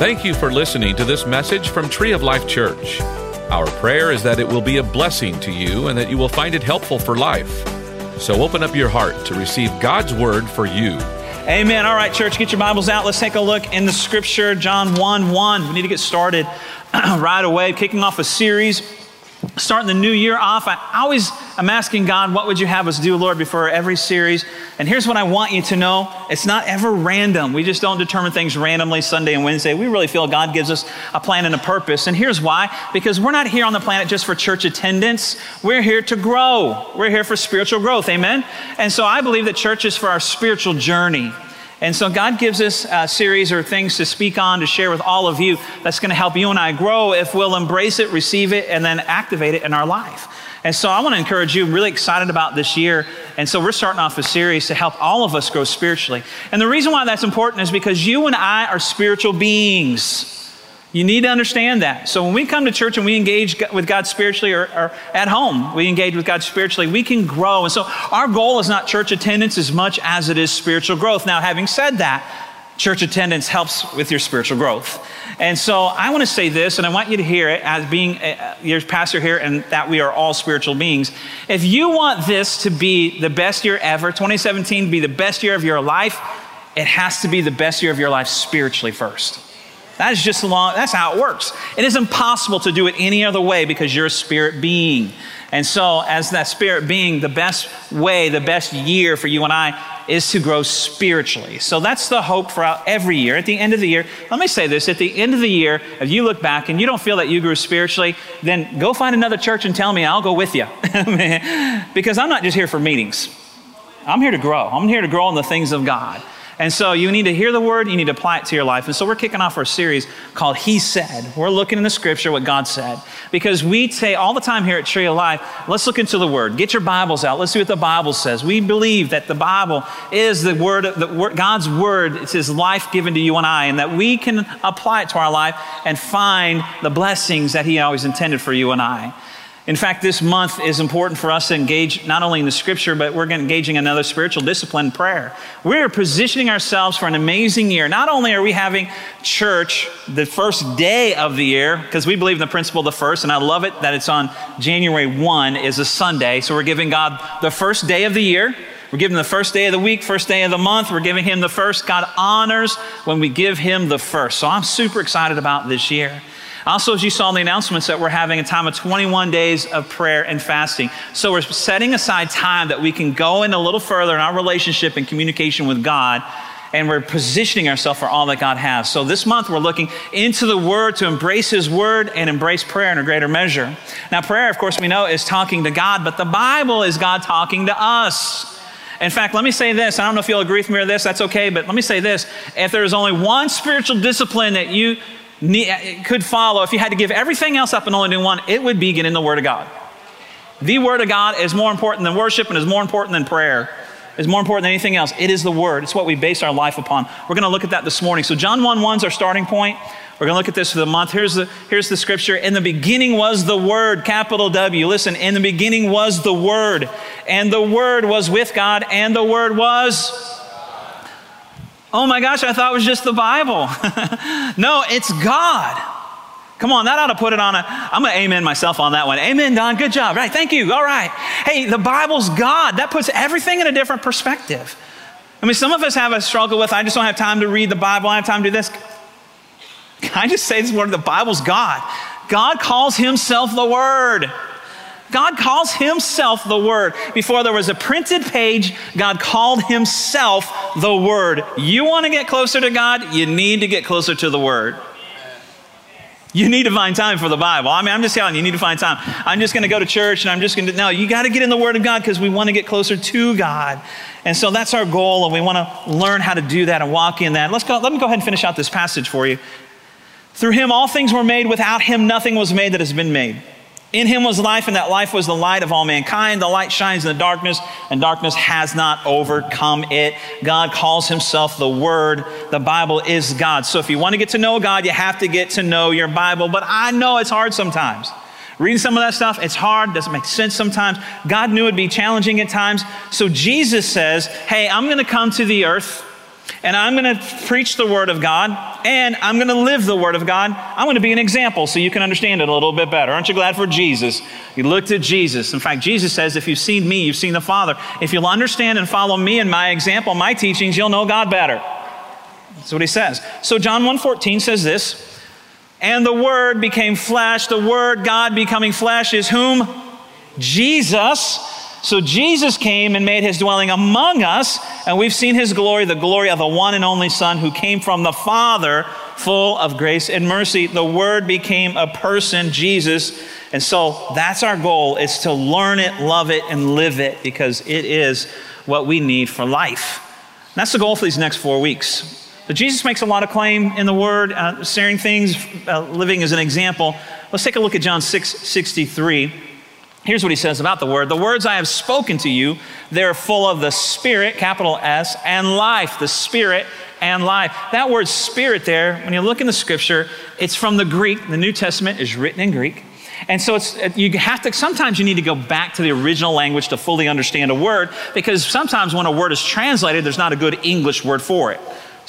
Thank you for listening to this message from Tree of Life Church. Our prayer is that it will be a blessing to you and that you will find it helpful for life. So open up your heart to receive God's word for you. Amen. All right, church, get your Bibles out. Let's take a look in the scripture, John 1 1. We need to get started right away, kicking off a series starting the new year off, I always am asking God, what would you have us do, Lord, before every series? And here's what I want you to know it's not ever random. We just don't determine things randomly Sunday and Wednesday. We really feel God gives us a plan and a purpose. And here's why because we're not here on the planet just for church attendance, we're here to grow. We're here for spiritual growth. Amen? And so I believe that church is for our spiritual journey. And so God gives us a series or things to speak on, to share with all of you that's going to help you and I grow if we'll embrace it, receive it, and then activate it in our life. And so I want to encourage you, I'm really excited about this year. And so we're starting off a series to help all of us grow spiritually. And the reason why that's important is because you and I are spiritual beings. You need to understand that. So when we come to church and we engage with God spiritually or, or, at home, we engage with God spiritually, we can grow. And so our goal is not church attendance as much as it is spiritual growth. Now, having said that, church attendance helps with your spiritual growth. And so I want to say this, and I want you to hear it as being a, your pastor here and that we are all spiritual beings. If you want this to be the best year ever, 2017 to be the best year of your life, it has to be the best year of your life spiritually first. That is just long, that's how it works. It is impossible to do it any other way because you're a spirit being. And so, as that spirit being, the best way, the best year for you and I is to grow spiritually. So that's the hope for every year. At the end of the year, let me say this at the end of the year, if you look back and you don't feel that you grew spiritually, then go find another church and tell me, I'll go with you. because I'm not just here for meetings, I'm here to grow. I'm here to grow in the things of God. And so you need to hear the word, you need to apply it to your life. And so we're kicking off our series called He Said. We're looking in the scripture what God said. Because we say all the time here at Tree of Life, let's look into the word. Get your Bibles out. Let's see what the Bible says. We believe that the Bible is the word, the word God's word. It's His life given to you and I, and that we can apply it to our life and find the blessings that He always intended for you and I. In fact, this month is important for us to engage not only in the scripture, but we're engaging another spiritual discipline, prayer. We're positioning ourselves for an amazing year. Not only are we having church the first day of the year, because we believe in the principle of the first, and I love it that it's on January 1 is a Sunday. So we're giving God the first day of the year. We're giving the first day of the week, first day of the month. We're giving him the first. God honors when we give him the first. So I'm super excited about this year. Also, as you saw in the announcements, that we're having a time of 21 days of prayer and fasting. So we're setting aside time that we can go in a little further in our relationship and communication with God and we're positioning ourselves for all that God has. So this month we're looking into the Word to embrace His Word and embrace prayer in a greater measure. Now, prayer, of course, we know is talking to God, but the Bible is God talking to us. In fact, let me say this. I don't know if you'll agree with me or this, that's okay, but let me say this. If there's only one spiritual discipline that you could follow, if you had to give everything else up and only do one, it would be getting the Word of God. The Word of God is more important than worship and is more important than prayer. Is more important than anything else. It is the Word. It's what we base our life upon. We're going to look at that this morning. So John 1 1 is our starting point. We're going to look at this for the month. Here's the, here's the scripture. In the beginning was the Word, capital W. Listen, in the beginning was the Word, and the Word was with God, and the Word was Oh my gosh, I thought it was just the Bible. no, it's God. Come on, that ought to put it on a. I'm going to amen myself on that one. Amen, Don. Good job. Right. Thank you. All right. Hey, the Bible's God. That puts everything in a different perspective. I mean, some of us have a struggle with, I just don't have time to read the Bible. I have time to do this. Can I just say this word? The Bible's God. God calls himself the Word. God calls himself the Word. Before there was a printed page, God called himself the Word. You want to get closer to God? You need to get closer to the Word. You need to find time for the Bible. I mean, I'm just telling you, you need to find time. I'm just going to go to church and I'm just going to, no, you got to get in the Word of God because we want to get closer to God. And so that's our goal, and we want to learn how to do that and walk in that. Let's go, let me go ahead and finish out this passage for you. Through him, all things were made. Without him, nothing was made that has been made. In him was life, and that life was the light of all mankind. The light shines in the darkness, and darkness has not overcome it. God calls himself the Word. The Bible is God. So if you want to get to know God, you have to get to know your Bible. But I know it's hard sometimes. Reading some of that stuff, it's hard, doesn't make sense sometimes. God knew it'd be challenging at times. So Jesus says, Hey, I'm going to come to the earth. And I'm going to preach the Word of God, and I'm going to live the Word of God. I'm going to be an example so you can understand it a little bit better. Aren't you glad for Jesus? You looked at Jesus. In fact, Jesus says, If you've seen me, you've seen the Father. If you'll understand and follow me and my example, my teachings, you'll know God better. That's what he says. So John 1:14 says this, and the word became flesh. The word God becoming flesh is whom? Jesus. So Jesus came and made his dwelling among us, and we've seen his glory, the glory of the one and only Son who came from the Father, full of grace and mercy. The Word became a person, Jesus. And so that's our goal is to learn it, love it, and live it because it is what we need for life. And that's the goal for these next four weeks. But Jesus makes a lot of claim in the Word, uh, sharing things, uh, living as an example. Let's take a look at John 6 63. Here's what he says about the word The words I have spoken to you, they're full of the Spirit, capital S, and life, the Spirit and life. That word spirit there, when you look in the scripture, it's from the Greek. The New Testament is written in Greek. And so it's, you have to, sometimes you need to go back to the original language to fully understand a word because sometimes when a word is translated, there's not a good English word for it.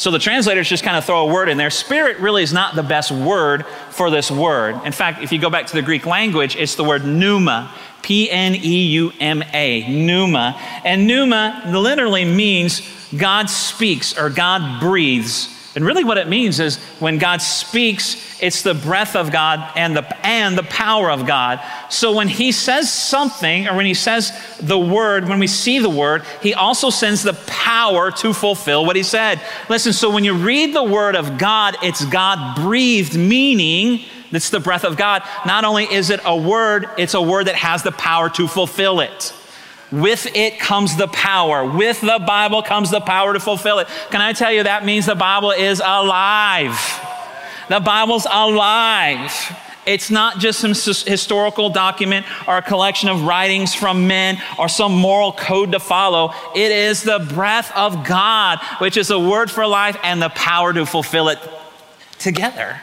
So the translators just kind of throw a word in there. Spirit really is not the best word for this word. In fact, if you go back to the Greek language, it's the word pneuma, P N E U M A, pneuma. And pneuma literally means God speaks or God breathes. And really, what it means is when God speaks, it's the breath of God and the, and the power of God. So when He says something, or when He says the word, when we see the word, He also sends the power to fulfill what He said. Listen, so when you read the word of God, it's God breathed, meaning it's the breath of God. Not only is it a word, it's a word that has the power to fulfill it. With it comes the power. With the Bible comes the power to fulfill it. Can I tell you that means the Bible is alive? The Bible's alive. It's not just some historical document or a collection of writings from men or some moral code to follow. It is the breath of God, which is a word for life and the power to fulfill it together.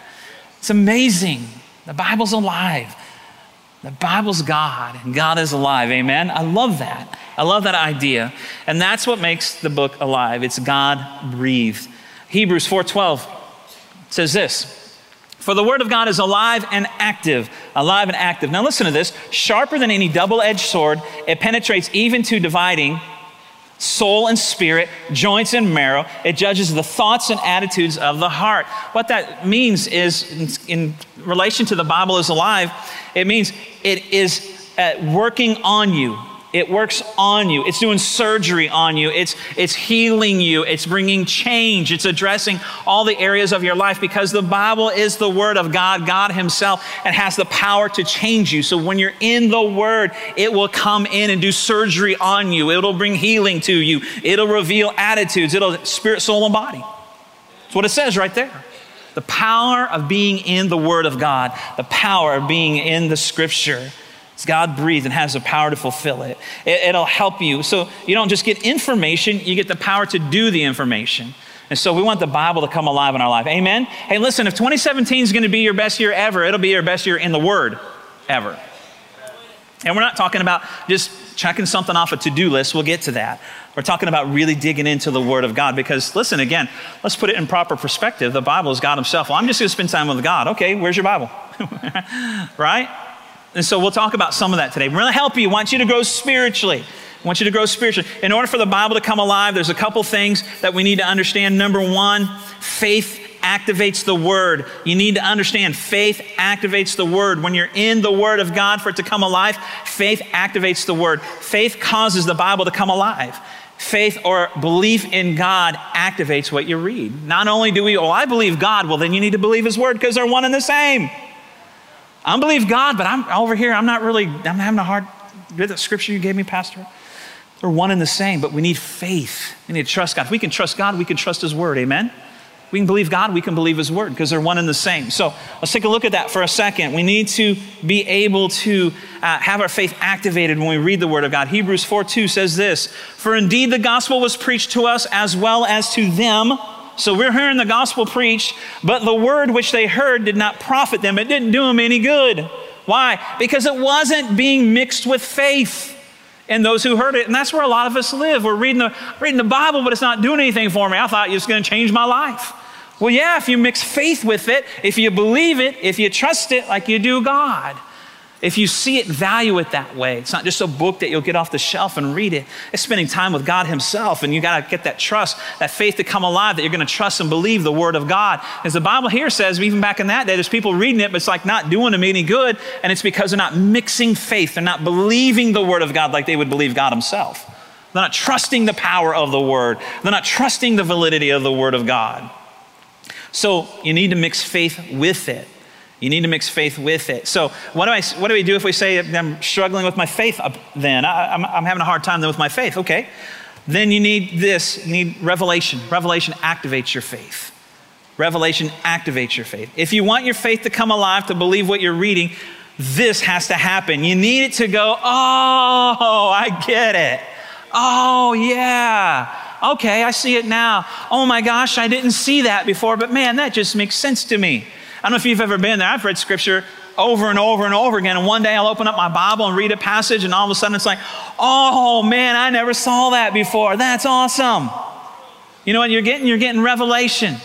It's amazing. The Bible's alive. The Bible's God and God is alive. Amen. I love that. I love that idea. And that's what makes the book alive. It's God breathed. Hebrews 4:12 says this. For the word of God is alive and active, alive and active. Now listen to this, sharper than any double-edged sword, it penetrates even to dividing soul and spirit, joints and marrow. It judges the thoughts and attitudes of the heart. What that means is, in relation to the Bible is alive, it means it is uh, working on you. It works on you. It's doing surgery on you. It's, it's healing you. It's bringing change. It's addressing all the areas of your life because the Bible is the Word of God, God Himself, and has the power to change you. So when you're in the Word, it will come in and do surgery on you. It'll bring healing to you. It'll reveal attitudes. It'll spirit, soul, and body. That's what it says right there. The power of being in the Word of God, the power of being in the Scripture. It's God breathed and has the power to fulfill it. it. It'll help you. So you don't just get information, you get the power to do the information. And so we want the Bible to come alive in our life. Amen? Hey, listen, if 2017 is going to be your best year ever, it'll be your best year in the Word ever. And we're not talking about just checking something off a to do list. We'll get to that. We're talking about really digging into the Word of God because, listen, again, let's put it in proper perspective. The Bible is God Himself. Well, I'm just going to spend time with God. Okay, where's your Bible? right? And so we'll talk about some of that today. We're going to help you. Want you to grow spiritually. I want you to grow spiritually. In order for the Bible to come alive, there's a couple things that we need to understand. Number one, faith activates the word. You need to understand faith activates the word. When you're in the word of God for it to come alive, faith activates the word. Faith causes the Bible to come alive. Faith or belief in God activates what you read. Not only do we, oh, I believe God, well, then you need to believe His word because they're one and the same. I believe God, but I'm over here, I'm not really, I'm having a hard, the scripture you gave me, Pastor. They're one and the same, but we need faith. We need to trust God. If we can trust God, we can trust His word. Amen? We can believe God, we can believe His word because they're one and the same. So let's take a look at that for a second. We need to be able to uh, have our faith activated when we read the word of God. Hebrews 4 2 says this For indeed the gospel was preached to us as well as to them so we're hearing the gospel preached, but the word which they heard did not profit them. It didn't do them any good. Why? Because it wasn't being mixed with faith. in those who heard it. And that's where a lot of us live. We're reading the, reading the Bible, but it's not doing anything for me. I thought it was going to change my life. Well, yeah, if you mix faith with it, if you believe it, if you trust it like you do God. If you see it, value it that way. It's not just a book that you'll get off the shelf and read it. It's spending time with God Himself, and you got to get that trust, that faith to come alive, that you're going to trust and believe the Word of God. As the Bible here says, even back in that day, there's people reading it, but it's like not doing them any good, and it's because they're not mixing faith. They're not believing the Word of God like they would believe God Himself. They're not trusting the power of the Word. They're not trusting the validity of the Word of God. So you need to mix faith with it. You need to mix faith with it. So, what do, I, what do we do if we say I'm struggling with my faith up then? I, am having a hard time then with my faith. Okay. Then you need this you need revelation. Revelation activates your faith. Revelation activates your faith. If you want your faith to come alive, to believe what you're reading, this has to happen. You need it to go, oh, I get it. Oh, yeah. Okay, I see it now. Oh my gosh, I didn't see that before, but man, that just makes sense to me. I don't know if you've ever been there. I've read scripture over and over and over again. And one day I'll open up my Bible and read a passage, and all of a sudden it's like, oh man, I never saw that before. That's awesome. You know what you're getting? You're getting revelation.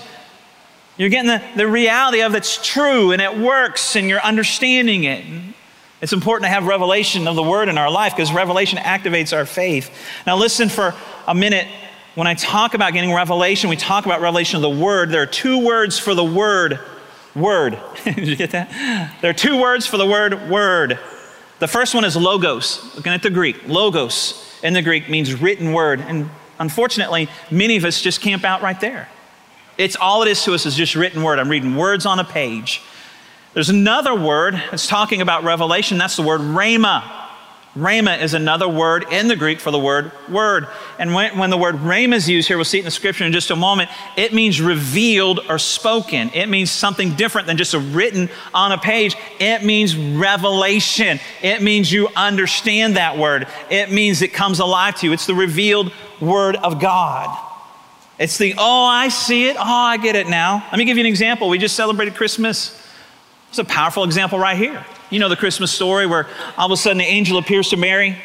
You're getting the, the reality of it's true and it works and you're understanding it. It's important to have revelation of the word in our life because revelation activates our faith. Now, listen for a minute. When I talk about getting revelation, we talk about revelation of the word. There are two words for the word word. Did you get that? There are two words for the word word. The first one is logos. Looking at the Greek, logos in the Greek means written word. And unfortunately, many of us just camp out right there. It's all it is to us is just written word. I'm reading words on a page. There's another word that's talking about revelation. That's the word rhema. Rhema is another word in the Greek for the word word. And when, when, the word rhema is used here, we'll see it in the scripture in just a moment, it means revealed or spoken. It means something different than just a written on a page. It means revelation. It means you understand that word. It means it comes alive to you. It's the revealed word of God. It's the, oh, I see it. Oh, I get it now. Let me give you an example. We just celebrated Christmas. It's a powerful example right here. You know the Christmas story where all of a sudden the angel appears to Mary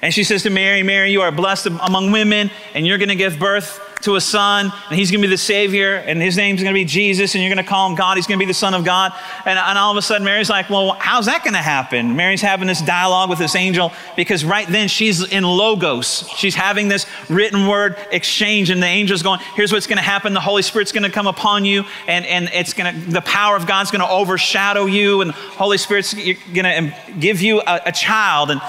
and she says to Mary, Mary, you are blessed among women and you're going to give birth to a son and he's going to be the Savior and his name's going to be Jesus and you're going to call him God. He's going to be the Son of God. And, and all of a sudden Mary's like, well, how's that going to happen? Mary's having this dialogue with this angel because right then she's in Logos. She's having this written word exchange and the angel's going, here's what's going to happen. The Holy Spirit's going to come upon you and, and it's going to, the power of God's going to overshadow you and Holy Spirit's going to give you a, a child. And,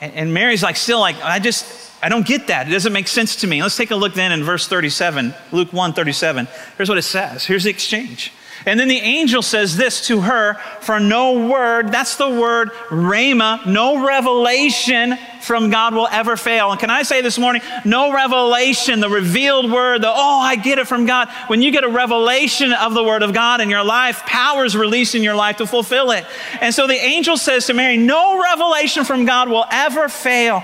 and Mary's like, still like, I just, I don't get that. It doesn't make sense to me. Let's take a look then in verse 37, Luke 1 37. Here's what it says. Here's the exchange. And then the angel says this to her for no word, that's the word rhema, no revelation from God will ever fail. And can I say this morning, no revelation, the revealed word, the oh, I get it from God. When you get a revelation of the word of God in your life, power is released in your life to fulfill it. And so the angel says to Mary, no revelation from God will ever fail.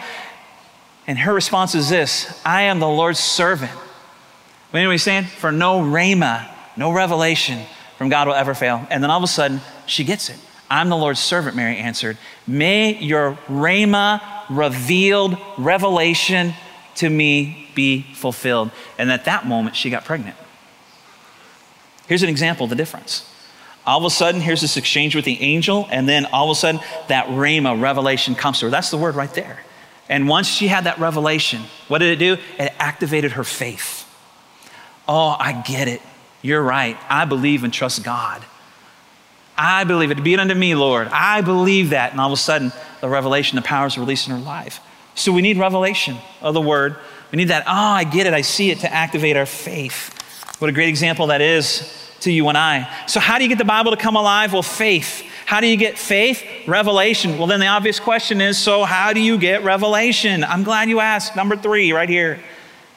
And her response is this I am the Lord's servant. What are you saying? For no rhema, no revelation from God will ever fail. And then all of a sudden, she gets it. I'm the Lord's servant, Mary answered. May your rhema, revealed revelation to me be fulfilled. And at that moment, she got pregnant. Here's an example of the difference. All of a sudden, here's this exchange with the angel, and then all of a sudden, that rhema revelation comes to her. That's the word right there. And once she had that revelation, what did it do? It activated her faith. Oh, I get it. You're right. I believe and trust God. I believe it. Be it unto me, Lord. I believe that. And all of a sudden, the revelation, the power is released in her life. So we need revelation of the word. We need that, oh, I get it. I see it to activate our faith. What a great example that is to you and I. So, how do you get the Bible to come alive? Well, faith. How do you get faith? Revelation. Well, then the obvious question is so, how do you get revelation? I'm glad you asked. Number three, right here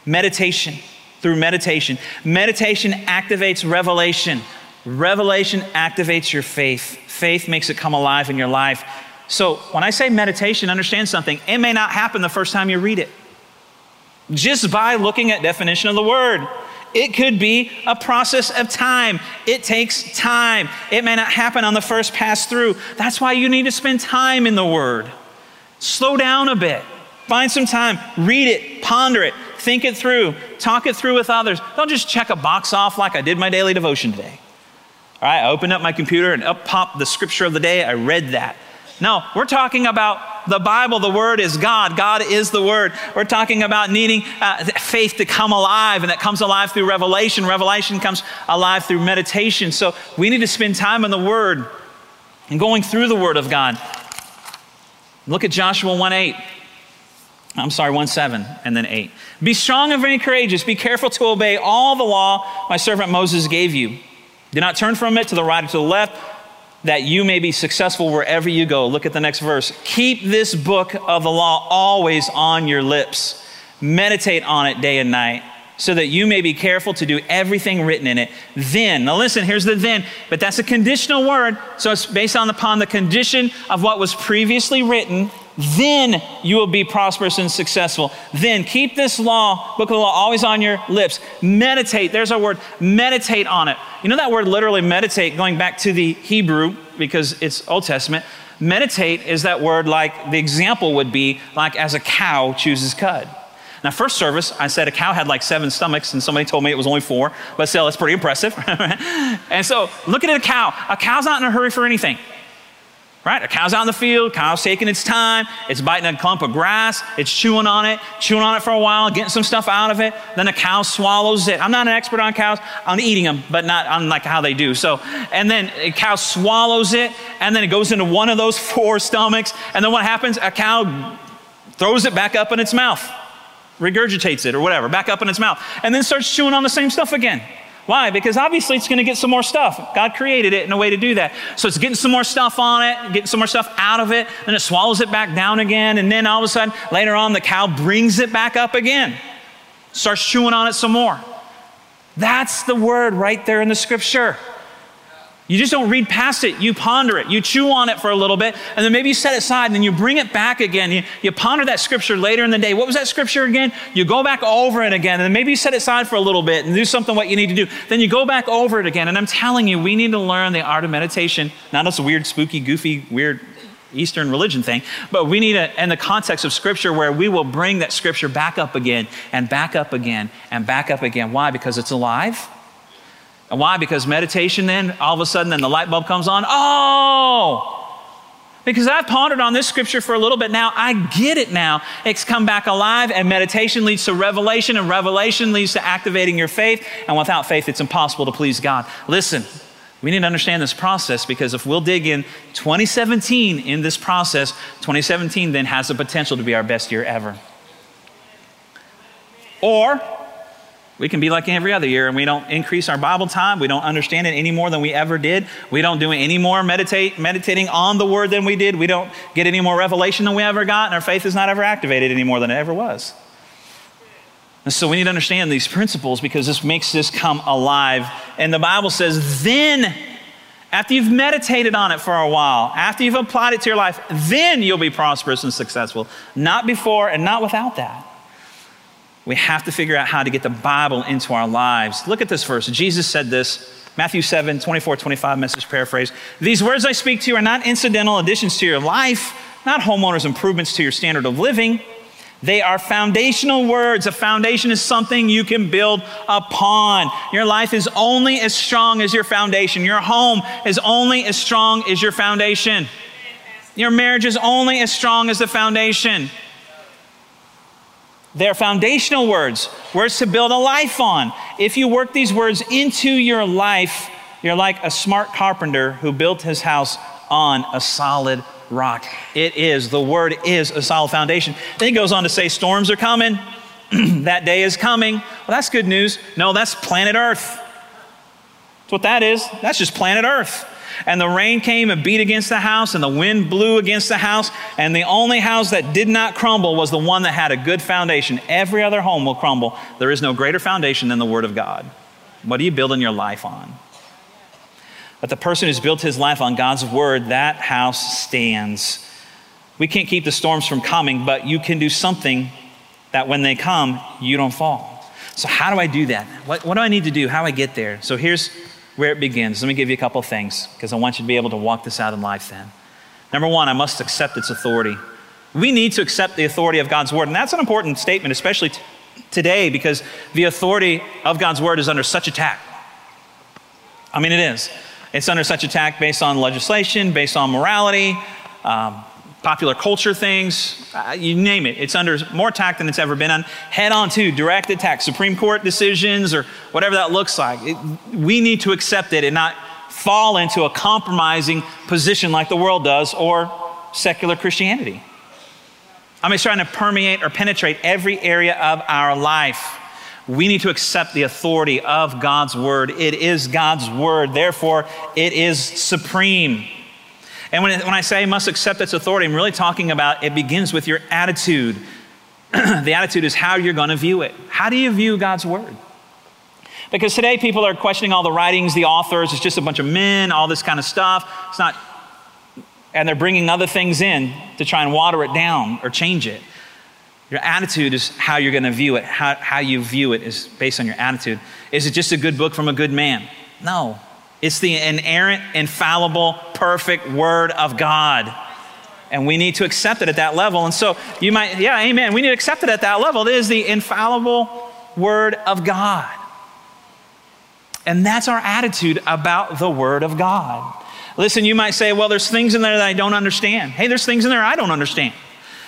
meditation. Through meditation. Meditation activates revelation. Revelation activates your faith. Faith makes it come alive in your life. So, when I say meditation, understand something. It may not happen the first time you read it. Just by looking at definition of the word. It could be a process of time. It takes time. It may not happen on the first pass through. That's why you need to spend time in the Word. Slow down a bit. Find some time, read it, ponder it, think it through, talk it through with others. Don't just check a box off like I did my daily devotion today. All right, I opened up my computer and up popped the scripture of the day. I read that. No, we're talking about the Bible. The Word is God. God is the Word. We're talking about needing uh, faith to come alive, and that comes alive through revelation. Revelation comes alive through meditation. So we need to spend time in the Word and going through the Word of God. Look at Joshua 1 8. I'm sorry, 1 7 and then 8. Be strong and very courageous. Be careful to obey all the law my servant Moses gave you. Do not turn from it to the right or to the left, that you may be successful wherever you go. Look at the next verse. Keep this book of the law always on your lips. Meditate on it day and night, so that you may be careful to do everything written in it. Then, now listen, here's the then, but that's a conditional word, so it's based on upon the condition of what was previously written then you will be prosperous and successful. Then keep this law, book of the law, always on your lips. Meditate, there's our word, meditate on it. You know that word literally meditate, going back to the Hebrew, because it's Old Testament. Meditate is that word like the example would be like as a cow chooses cud. Now, first service, I said a cow had like seven stomachs, and somebody told me it was only four, but still, it's pretty impressive. and so, look at a cow. A cow's not in a hurry for anything. Right? A cow's out in the field, cow's taking its time, it's biting a clump of grass, it's chewing on it, chewing on it for a while, getting some stuff out of it. Then a cow swallows it. I'm not an expert on cows, I'm eating them, but not on like how they do. So, and then a cow swallows it, and then it goes into one of those four stomachs, and then what happens? A cow throws it back up in its mouth, regurgitates it or whatever, back up in its mouth, and then starts chewing on the same stuff again. Why? Because obviously it's going to get some more stuff. God created it in a way to do that. So it's getting some more stuff on it, getting some more stuff out of it, then it swallows it back down again, and then all of a sudden, later on, the cow brings it back up again, starts chewing on it some more. That's the word right there in the scripture. You just don't read past it. You ponder it. You chew on it for a little bit, and then maybe you set it aside, and then you bring it back again. You, you ponder that scripture later in the day. What was that scripture again? You go back over it again, and then maybe you set it aside for a little bit and do something what you need to do. Then you go back over it again. And I'm telling you, we need to learn the art of meditation, not as a weird, spooky, goofy, weird Eastern religion thing, but we need it in the context of Scripture where we will bring that Scripture back up again and back up again and back up again. Why? Because it's alive and why? Because meditation then, all of a sudden, then the light bulb comes on. Oh! Because I've pondered on this scripture for a little bit now. I get it now. It's come back alive, and meditation leads to revelation, and revelation leads to activating your faith. And without faith, it's impossible to please God. Listen, we need to understand this process because if we'll dig in 2017 in this process, 2017 then has the potential to be our best year ever. Or we can be like every other year and we don't increase our Bible time. We don't understand it any more than we ever did. We don't do any more meditate, meditating on the word than we did. We don't get any more revelation than we ever got, and our faith is not ever activated any more than it ever was. And so we need to understand these principles because this makes this come alive. And the Bible says, then, after you've meditated on it for a while, after you've applied it to your life, then you'll be prosperous and successful. Not before and not without that. We have to figure out how to get the Bible into our lives. Look at this verse. Jesus said this, Matthew 7, 24, 25, message paraphrase. These words I speak to you are not incidental additions to your life, not homeowners' improvements to your standard of living. They are foundational words. A foundation is something you can build upon. Your life is only as strong as your foundation. Your home is only as strong as your foundation. Your marriage is only as strong as the foundation. They're foundational words, words to build a life on. If you work these words into your life, you're like a smart carpenter who built his house on a solid rock. It is, the word is a solid foundation. Then he goes on to say, Storms are coming. that day is coming. Well, that's good news. No, that's planet Earth. That's what that is. That's just planet Earth. And the rain came and beat against the house, and the wind blew against the house. And the only house that did not crumble was the one that had a good foundation. Every other home will crumble. There is no greater foundation than the Word of God. What are you building your life on? But the person who's built his life on God's Word, that house stands. We can't keep the storms from coming, but you can do something that when they come, you don't fall. So, how do I do that? What, what do I need to do? How do I get there? So, here's where it begins. Let me give you a couple things because I want you to be able to walk this out in life then. Number one, I must accept its authority. We need to accept the authority of God's word. And that's an important statement, especially t- today, because the authority of God's word is under such attack. I mean, it is. It's under such attack based on legislation, based on morality, um, popular culture things, uh, you name it. It's under more attack than it's ever been on. Head on to direct attack, Supreme Court decisions, or whatever that looks like. It, we need to accept it and not fall into a compromising position like the world does or secular Christianity. I mean, trying to permeate or penetrate every area of our life. We need to accept the authority of God's word. It is God's word, therefore, it is supreme. And when, it, when I say must accept its authority, I'm really talking about it begins with your attitude. the attitude is how you're going to view it. How do you view God's word? Because today people are questioning all the writings, the authors, it's just a bunch of men, all this kind of stuff. It's not, and they're bringing other things in to try and water it down or change it. Your attitude is how you're going to view it. How, how you view it is based on your attitude. Is it just a good book from a good man? No. It's the inerrant, infallible, perfect Word of God. And we need to accept it at that level. And so you might, yeah, amen. We need to accept it at that level. It is the infallible Word of God. And that's our attitude about the Word of God. Listen, you might say, well, there's things in there that I don't understand. Hey, there's things in there I don't understand.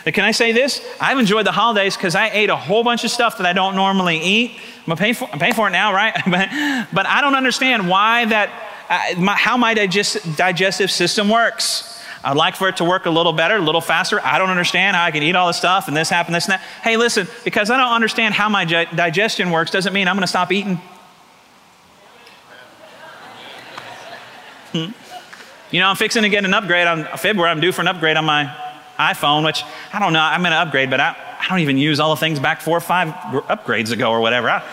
Can I say this? I've enjoyed the holidays because I ate a whole bunch of stuff that I don't normally eat. I'm paying for, I'm paying for it now, right? but, but I don't understand why that, uh, my, how my digest, digestive system works. I'd like for it to work a little better, a little faster. I don't understand how I can eat all this stuff and this happen, this and that. Hey, listen, because I don't understand how my digestion works doesn't mean I'm going to stop eating. Hmm. You know, I'm fixing to get an upgrade on February. I'm due for an upgrade on my iPhone, which I don't know, I'm going to upgrade, but I, I don't even use all the things back four or five upgrades ago or whatever. I,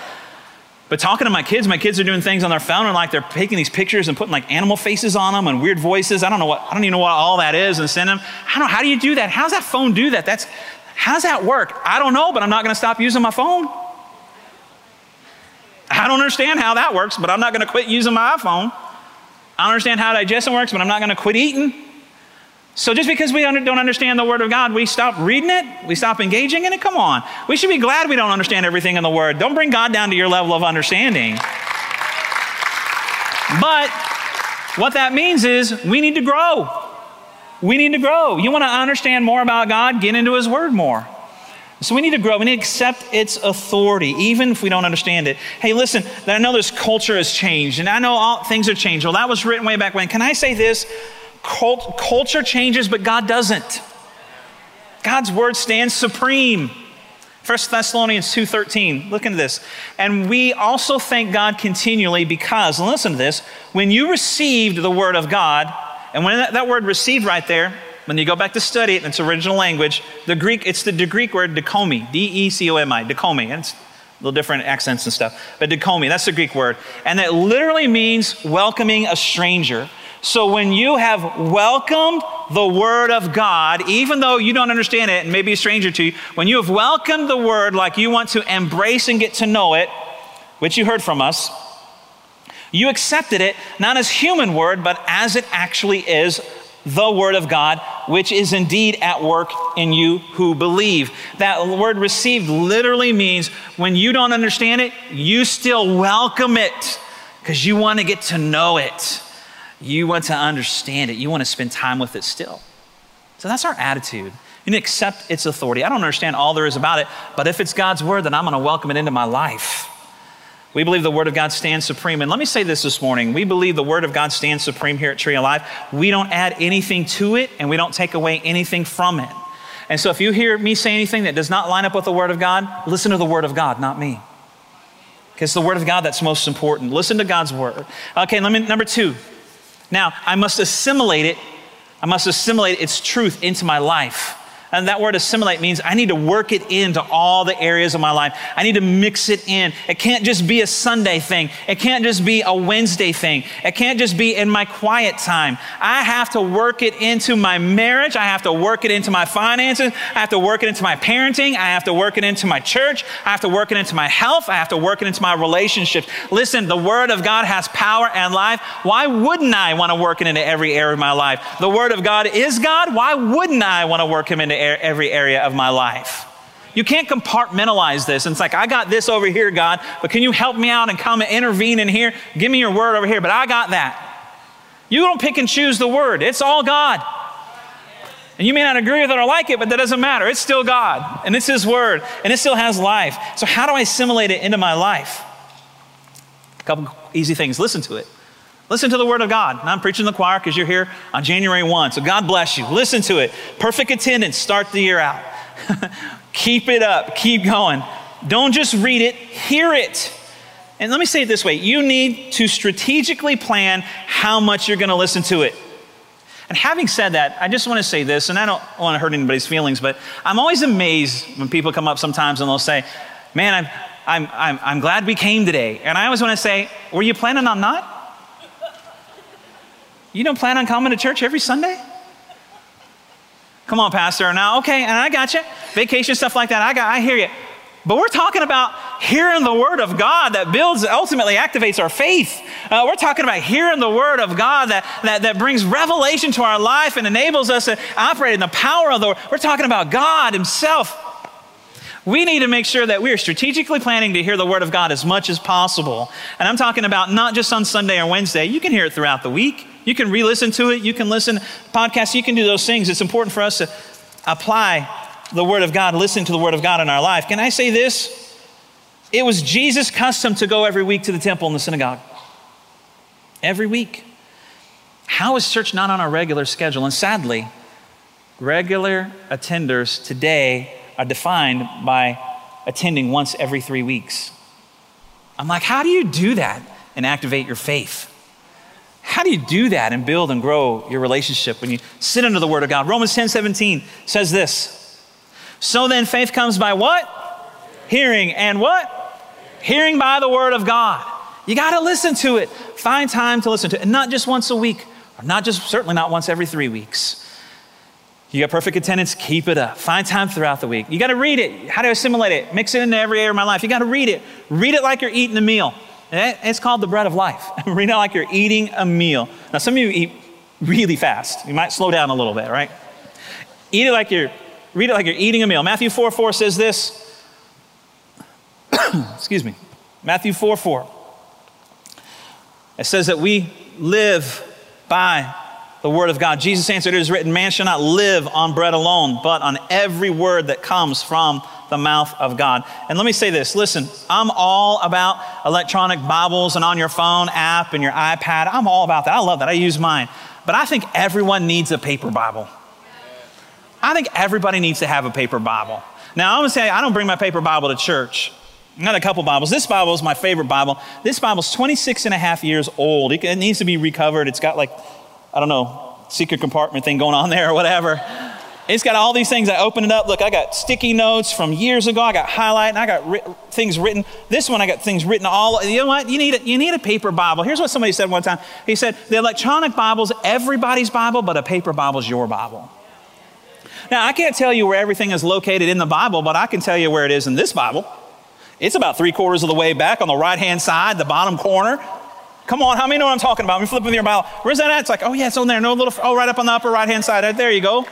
but talking to my kids, my kids are doing things on their phone and like they're taking these pictures and putting like animal faces on them and weird voices. I don't know what, I don't even know what all that is and send them. I don't how do you do that? How's that phone do that? That's, how's that work? I don't know, but I'm not going to stop using my phone. I don't understand how that works, but I'm not going to quit using my iPhone. I don't understand how digestion works, but I'm not going to quit eating. So just because we don't understand the Word of God, we stop reading it, we stop engaging in it. Come on. We should be glad we don't understand everything in the Word. Don't bring God down to your level of understanding. But what that means is we need to grow. We need to grow. You want to understand more about God? Get into His Word more. So we need to grow. We need to accept its authority, even if we don't understand it. Hey, listen, I know this culture has changed, and I know all things are changed. Well, that was written way back when. Can I say this? Cult, culture changes, but God doesn't. God's word stands supreme. 1 Thessalonians 2:13. Look into this. And we also thank God continually because, listen to this, when you received the word of God, and when that, that word received right there, when you go back to study it in its original language, the Greek, it's the, the Greek word decomi, D-E-C-O-M-I, decomi. And it's a little different accents and stuff. But decomi, that's the Greek word. And that literally means welcoming a stranger. So when you have welcomed the Word of God, even though you don't understand it and maybe a stranger to you, when you have welcomed the Word like you want to embrace and get to know it, which you heard from us, you accepted it not as human word, but as it actually is the Word of God, which is indeed at work in you who believe. That word received literally means when you don't understand it, you still welcome it because you want to get to know it. You want to understand it. You want to spend time with it still. So that's our attitude. You need to accept its authority. I don't understand all there is about it, but if it's God's word, then I'm going to welcome it into my life. We believe the Word of God stands supreme. And let me say this this morning. We believe the Word of God stands supreme here at Tree of Life. We don't add anything to it, and we don't take away anything from it. And so if you hear me say anything that does not line up with the Word of God, listen to the Word of God, not me. Because it's the Word of God that's most important. Listen to God's Word. Okay, let me, number two, now, I must assimilate it. I must assimilate its truth into my life. And that word assimilate means I need to work it into all the areas of my life. I need to mix it in. It can't just be a Sunday thing. It can't just be a Wednesday thing. It can't just be in my quiet time. I have to work it into my marriage. I have to work it into my finances. I have to work it into my parenting. I have to work it into my church. I have to work it into my health. I have to work it into my relationships. Listen, the Word of God has power and life. Why wouldn't I want to work it into every area of my life? The Word of God is God. Why wouldn't I want to work Him into every area of my life. You can't compartmentalize this. And it's like, I got this over here, God, but can you help me out and come and intervene in here? Give me your word over here, but I got that. You don't pick and choose the word, it's all God. And you may not agree with it or like it, but that doesn't matter. It's still God, and it's His word, and it still has life. So, how do I assimilate it into my life? A couple easy things. Listen to it. Listen to the word of God. And I'm preaching the choir because you're here on January 1. So God bless you. Listen to it. Perfect attendance. Start the year out. keep it up. Keep going. Don't just read it, hear it. And let me say it this way you need to strategically plan how much you're going to listen to it. And having said that, I just want to say this, and I don't want to hurt anybody's feelings, but I'm always amazed when people come up sometimes and they'll say, Man, I'm, I'm, I'm, I'm glad we came today. And I always want to say, Were you planning on not? You don't plan on coming to church every Sunday? Come on, Pastor. Now, okay, and I got you. Vacation, stuff like that. I got I hear you. But we're talking about hearing the word of God that builds, ultimately activates our faith. Uh, we're talking about hearing the word of God that, that, that brings revelation to our life and enables us to operate in the power of the word. We're talking about God Himself. We need to make sure that we are strategically planning to hear the word of God as much as possible. And I'm talking about not just on Sunday or Wednesday, you can hear it throughout the week. You can re listen to it. You can listen podcasts. You can do those things. It's important for us to apply the Word of God, listen to the Word of God in our life. Can I say this? It was Jesus' custom to go every week to the temple and the synagogue. Every week. How is church not on our regular schedule? And sadly, regular attenders today are defined by attending once every three weeks. I'm like, how do you do that and activate your faith? How do you do that and build and grow your relationship when you sit under the Word of God? Romans 10 17 says this. So then faith comes by what? Hearing. And what? Hearing by the Word of God. You got to listen to it. Find time to listen to it. And not just once a week, or not just, certainly not once every three weeks. You got perfect attendance, keep it up. Find time throughout the week. You got to read it. How to assimilate it? Mix it into every area of my life. You got to read it. Read it like you're eating a meal. Eh, it's called the bread of life. Read it like you're eating a meal. Now, some of you eat really fast. You might slow down a little bit, right? Eat it like you're, read it like you're eating a meal. Matthew 4 4 says this. Excuse me. Matthew 4 4. It says that we live by the word of God. Jesus answered, It is written, Man shall not live on bread alone, but on every word that comes from the mouth of God. And let me say this listen, I'm all about electronic Bibles and on your phone app and your iPad. I'm all about that. I love that. I use mine. But I think everyone needs a paper Bible. I think everybody needs to have a paper Bible. Now, I'm gonna say I don't bring my paper Bible to church. I got a couple Bibles. This Bible is my favorite Bible. This Bible's 26 and a half years old. It needs to be recovered. It's got like, I don't know, secret compartment thing going on there or whatever. It's got all these things. I open it up. Look, I got sticky notes from years ago. I got highlight and I got ri- things written. This one, I got things written all. You know what? You need, a, you need a paper Bible. Here's what somebody said one time. He said, The electronic Bible's everybody's Bible, but a paper Bible's your Bible. Now, I can't tell you where everything is located in the Bible, but I can tell you where it is in this Bible. It's about three quarters of the way back on the right hand side, the bottom corner. Come on, how many know what I'm talking about? Let me flip with your Bible. Where's that at? It's like, oh, yeah, it's on there. No little, oh, right up on the upper right hand side. Right there you go.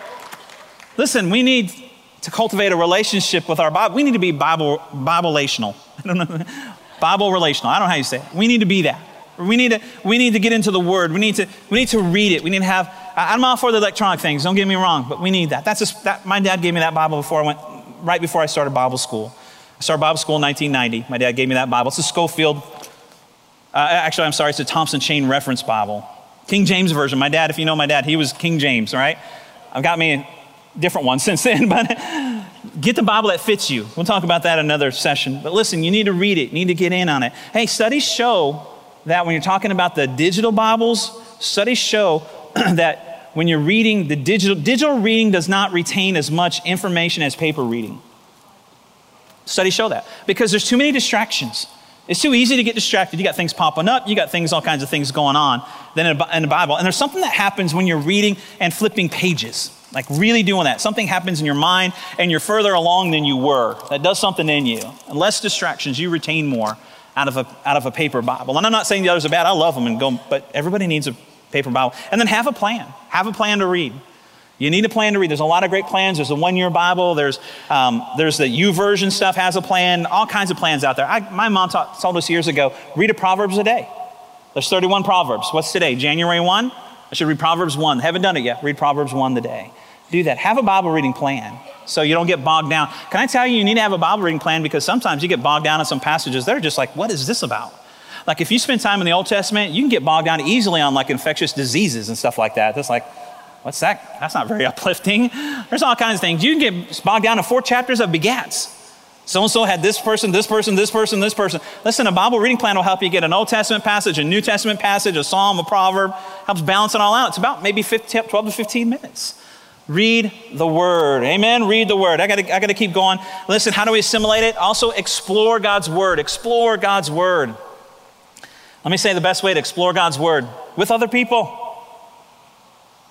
Listen, we need to cultivate a relationship with our Bible. We need to be Bible, Bible-lational. I don't know. Bible relational. I don't know how you say it. We need to be that. We need to, we need to get into the Word. We need to, we need to read it. We need to have, I'm all for the electronic things, don't get me wrong, but we need that. That's a, that, my dad gave me that Bible before I went, right before I started Bible school. I started Bible school in 1990. My dad gave me that Bible. It's a Scofield, uh, actually, I'm sorry, it's a Thompson Chain Reference Bible. King James Version. My dad, if you know my dad, he was King James, right? I've got me a different ones since then, but get the Bible that fits you. We'll talk about that another session. But listen, you need to read it, you need to get in on it. Hey, studies show that when you're talking about the digital Bibles, studies show that when you're reading the digital, digital reading does not retain as much information as paper reading. Studies show that because there's too many distractions. It's too easy to get distracted. You got things popping up, you got things, all kinds of things going on than in the Bible. And there's something that happens when you're reading and flipping pages. Like really doing that. Something happens in your mind and you're further along than you were. That does something in you. And less distractions, you retain more out of a, out of a paper Bible. And I'm not saying the others are bad. I love them and go, but everybody needs a paper Bible. And then have a plan. Have a plan to read. You need a plan to read. There's a lot of great plans. There's a one-year Bible. There's um, there's the YouVersion stuff has a plan. All kinds of plans out there. I, my mom taught, told us years ago: read a Proverbs a day. There's 31 Proverbs. What's today? January 1. I should read Proverbs 1. Haven't done it yet. Read Proverbs 1 today. Do that. Have a Bible reading plan so you don't get bogged down. Can I tell you, you need to have a Bible reading plan because sometimes you get bogged down in some passages that are just like, what is this about? Like if you spend time in the Old Testament, you can get bogged down easily on like infectious diseases and stuff like that. That's like, what's that? That's not very uplifting. There's all kinds of things. You can get bogged down in four chapters of begats. So and so had this person, this person, this person, this person. Listen, a Bible reading plan will help you get an Old Testament passage, a New Testament passage, a psalm, a proverb, helps balance it all out. It's about maybe 15, 12 to 15 minutes. Read the word. Amen. Read the word. I got I to keep going. Listen, how do we assimilate it? Also, explore God's word. Explore God's word. Let me say the best way to explore God's word with other people.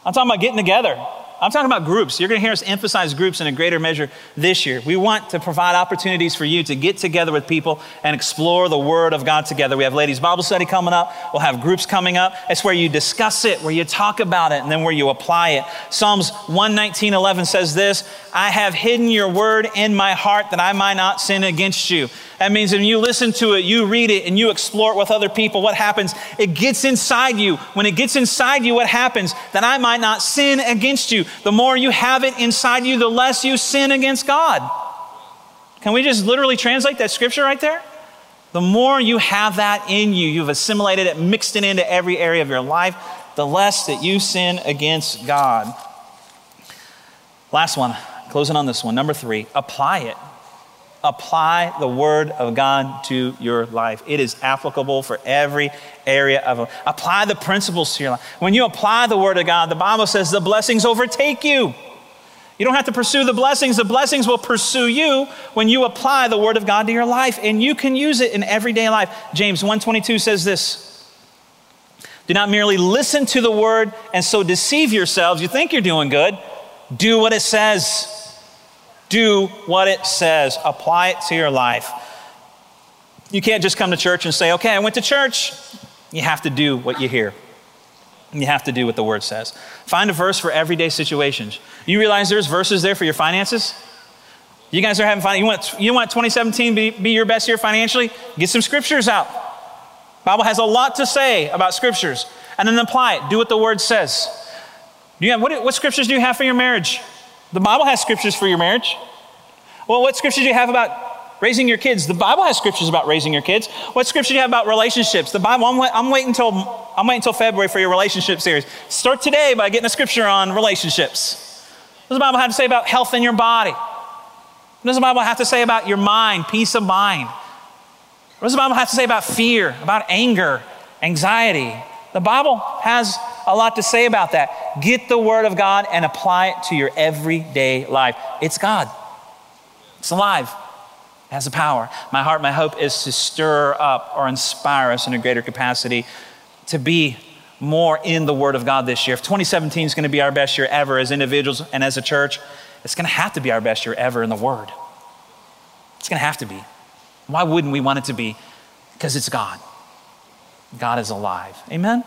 I'm talking about getting together. I'm talking about groups. You're going to hear us emphasize groups in a greater measure this year. We want to provide opportunities for you to get together with people and explore the Word of God together. We have ladies' Bible study coming up. We'll have groups coming up. It's where you discuss it, where you talk about it, and then where you apply it. Psalms 119:11 says this: "I have hidden your word in my heart that I might not sin against you." That means when you listen to it, you read it, and you explore it with other people, what happens? It gets inside you. When it gets inside you, what happens? That I might not sin against you. The more you have it inside you, the less you sin against God. Can we just literally translate that scripture right there? The more you have that in you, you've assimilated it, mixed it into every area of your life, the less that you sin against God. Last one, closing on this one. Number three, apply it apply the word of God to your life. It is applicable for every area of. Apply the principles to your life. When you apply the word of God, the Bible says the blessings overtake you. You don't have to pursue the blessings. The blessings will pursue you when you apply the word of God to your life and you can use it in everyday life. James 1:22 says this. Do not merely listen to the word and so deceive yourselves. You think you're doing good. Do what it says. Do what it says, apply it to your life. You can't just come to church and say, okay, I went to church. You have to do what you hear. You have to do what the word says. Find a verse for everyday situations. You realize there's verses there for your finances? You guys are having fun. You want, you want 2017 be, be your best year financially? Get some scriptures out. Bible has a lot to say about scriptures. And then apply it. Do what the word says. Do you have, what, what scriptures do you have for your marriage? The Bible has scriptures for your marriage. Well, what scriptures do you have about raising your kids? The Bible has scriptures about raising your kids. What scripture do you have about relationships? The Bible, I'm, I'm, waiting until, I'm waiting until February for your relationship series. Start today by getting a scripture on relationships. What does the Bible have to say about health in your body? What does the Bible have to say about your mind, peace of mind? What does the Bible have to say about fear, about anger, anxiety? The Bible has a lot to say about that. Get the Word of God and apply it to your everyday life. It's God, it's alive, it has a power. My heart, my hope is to stir up or inspire us in a greater capacity to be more in the Word of God this year. If 2017 is going to be our best year ever as individuals and as a church, it's going to have to be our best year ever in the Word. It's going to have to be. Why wouldn't we want it to be? Because it's God. God is alive. Amen?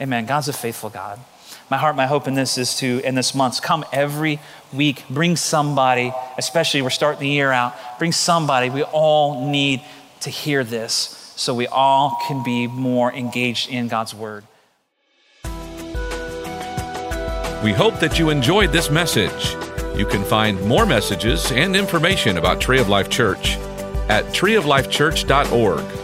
Amen. God's a faithful God. My heart, my hope in this is to, in this month, come every week, bring somebody, especially we're starting the year out, bring somebody. We all need to hear this so we all can be more engaged in God's word. We hope that you enjoyed this message. You can find more messages and information about Tree of Life Church at treeoflifechurch.org.